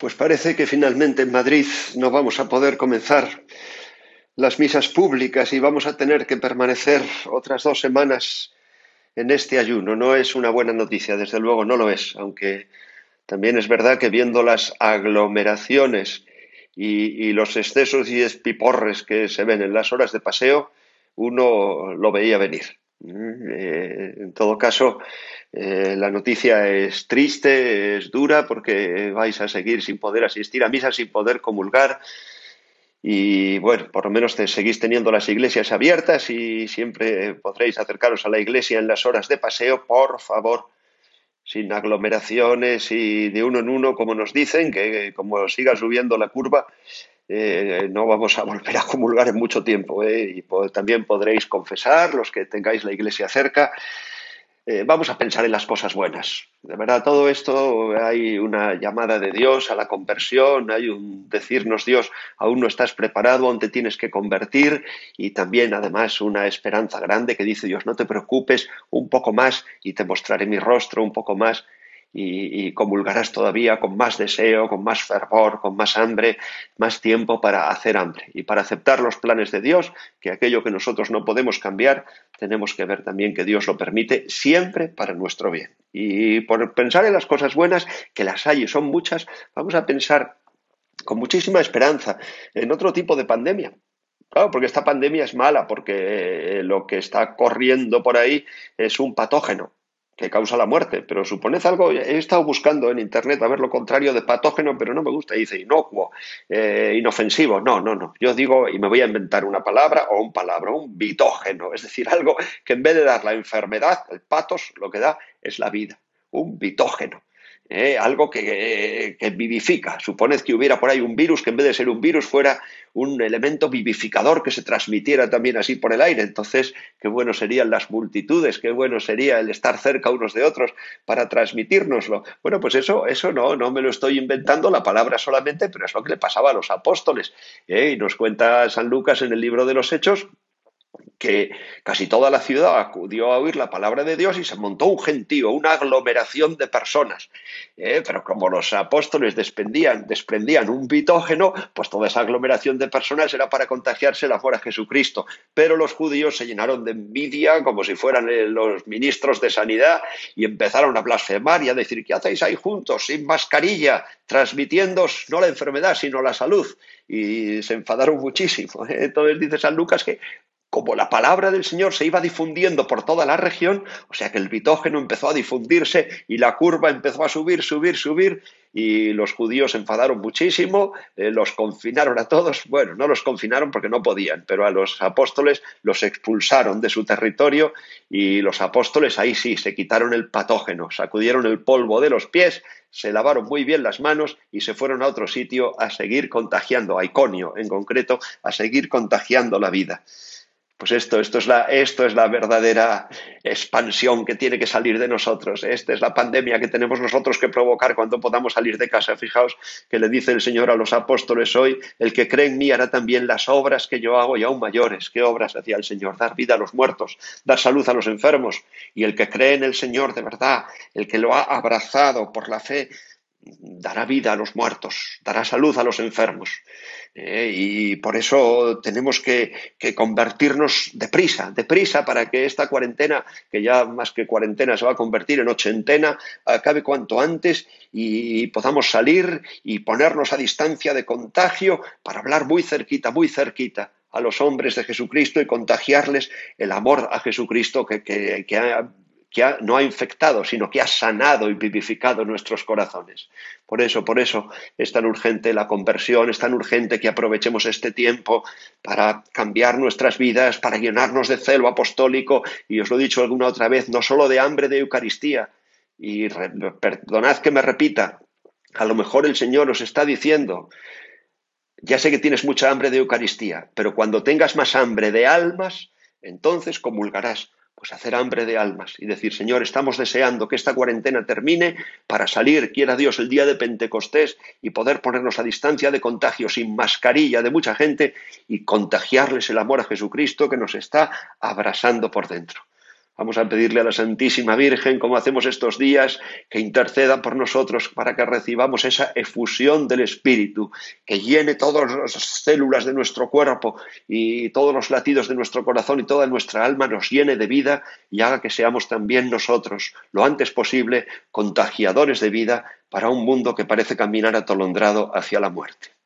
Pues parece que finalmente en Madrid no vamos a poder comenzar las misas públicas y vamos a tener que permanecer otras dos semanas en este ayuno. No es una buena noticia, desde luego no lo es, aunque también es verdad que viendo las aglomeraciones y, los excesos y espiporres que se ven en las horas de paseo, uno lo veía venir. Eh, en todo caso, eh, la noticia es triste, es dura, porque vais a seguir sin poder asistir a misa, sin poder comulgar. Y bueno, por lo menos seguís teniendo las iglesias abiertas y siempre podréis acercaros a la iglesia en las horas de paseo, por favor, sin aglomeraciones y de uno en uno, como nos dicen, que como siga subiendo la curva, eh, no vamos a volver a comulgar en mucho tiempo. ¿eh? Y también podréis confesar, los que tengáis la iglesia cerca, eh, vamos a pensar en las cosas buenas. De verdad, todo esto hay una llamada de Dios a la conversión, hay un decirnos Dios, aún no estás preparado, aún te tienes que convertir y también además una esperanza grande que dice Dios, no te preocupes, un poco más y te mostraré mi rostro, un poco más y, comulgarás todavía con más deseo, con más fervor, con más hambre, más tiempo para hacer hambre y para aceptar los planes de Dios, que aquello que nosotros no podemos cambiar, tenemos que ver también que Dios lo permite siempre para nuestro bien. Y por pensar en las cosas buenas, que las hay y son muchas, vamos a pensar con muchísima esperanza en otro tipo de pandemia. Claro, porque esta pandemia es mala, porque lo que está corriendo por ahí es un patógeno, que causa la muerte. Pero suponed algo, he estado buscando en Internet a ver lo contrario de patógeno, pero no me gusta. Dice inocuo, eh, inofensivo. No, no, no. Yo digo, y me voy a inventar una palabra o un palabra, un bitógeno. Es decir, algo que en vez de dar la enfermedad, el patos, lo que da es la vida. Un bitógeno. ¿Eh? algo que, vivifica. Suponed que hubiera por ahí un virus que en vez de ser un virus fuera un elemento vivificador que se transmitiera también así por el aire. Entonces, qué bueno serían las multitudes, qué bueno sería el estar cerca unos de otros para transmitírnoslo. Bueno, pues eso, eso no, no me lo estoy inventando la palabra solamente, pero es lo que le pasaba a los apóstoles. ¿eh? Y nos cuenta San Lucas en el libro de los Hechos que casi toda la ciudad acudió a oír la palabra de Dios y se montó un gentío, una aglomeración de personas. Eh, pero como los apóstoles desprendían, un bitógeno, pues toda esa aglomeración de personas era para contagiarse la fuera Jesucristo. Pero los judíos se llenaron de envidia como si fueran eh, los ministros de sanidad y empezaron a blasfemar y a decir, ¿qué hacéis ahí juntos, sin mascarilla, transmitiendo no la enfermedad, sino la salud? Y se enfadaron muchísimo. Entonces dice San Lucas que como la palabra del Señor se iba difundiendo por toda la región, o sea que el bitógeno empezó a difundirse y la curva empezó a subir, subir, subir, y los judíos se enfadaron muchísimo, eh, los confinaron a todos, bueno, no los confinaron porque no podían, pero a los apóstoles los expulsaron de su territorio y los apóstoles ahí sí, se quitaron el patógeno, sacudieron el polvo de los pies, se lavaron muy bien las manos y se fueron a otro sitio a seguir contagiando, a Iconio en concreto, a seguir contagiando la vida. Pues esto, esto es, la, esto es la verdadera expansión que tiene que salir de nosotros. Esta es la pandemia que tenemos nosotros que provocar cuando podamos salir de casa. Fijaos que le dice el Señor a los apóstoles hoy, el que cree en mí hará también las obras que yo hago y aún mayores. ¿Qué obras hacía el Señor? Dar vida a los muertos, dar salud a los enfermos. Y el que cree en el Señor de verdad, el que lo ha abrazado por la fe, dará vida a los muertos, dará salud a los enfermos. Eh, y por eso tenemos que, convertirnos deprisa, deprisa para que esta cuarentena, que ya más que cuarentena se va a convertir en ochentena, acabe cuanto antes y podamos salir y ponernos a distancia de contagio para hablar muy cerquita, muy cerquita a los hombres de Jesucristo y contagiarles el amor a Jesucristo que, que que no ha infectado, sino que ha sanado y vivificado nuestros corazones. Por eso, por eso es tan urgente la conversión, es tan urgente que aprovechemos este tiempo para cambiar nuestras vidas, para llenarnos de celo apostólico, y os lo he dicho alguna otra vez, no solo de hambre de Eucaristía, y perdonad que me repita, a lo mejor el Señor os está diciendo, ya sé que tienes mucha hambre de Eucaristía, pero cuando tengas más hambre de almas, entonces comulgarás pues hacer hambre de almas y decir, Señor, estamos deseando que esta cuarentena termine para salir, quiera Dios, el día de Pentecostés y poder ponernos a distancia de contagio sin mascarilla de mucha gente y contagiarles el amor a Jesucristo que nos está abrasando por dentro. Vamos a pedirle a la Santísima Virgen, como hacemos estos días, que interceda por nosotros para que recibamos esa efusión del Espíritu, que llene todas las células de nuestro cuerpo y todos los latidos de nuestro corazón y toda nuestra alma nos llene de vida y haga que seamos también nosotros, lo antes posible, contagiadores de vida para un mundo que parece caminar atolondrado hacia la muerte.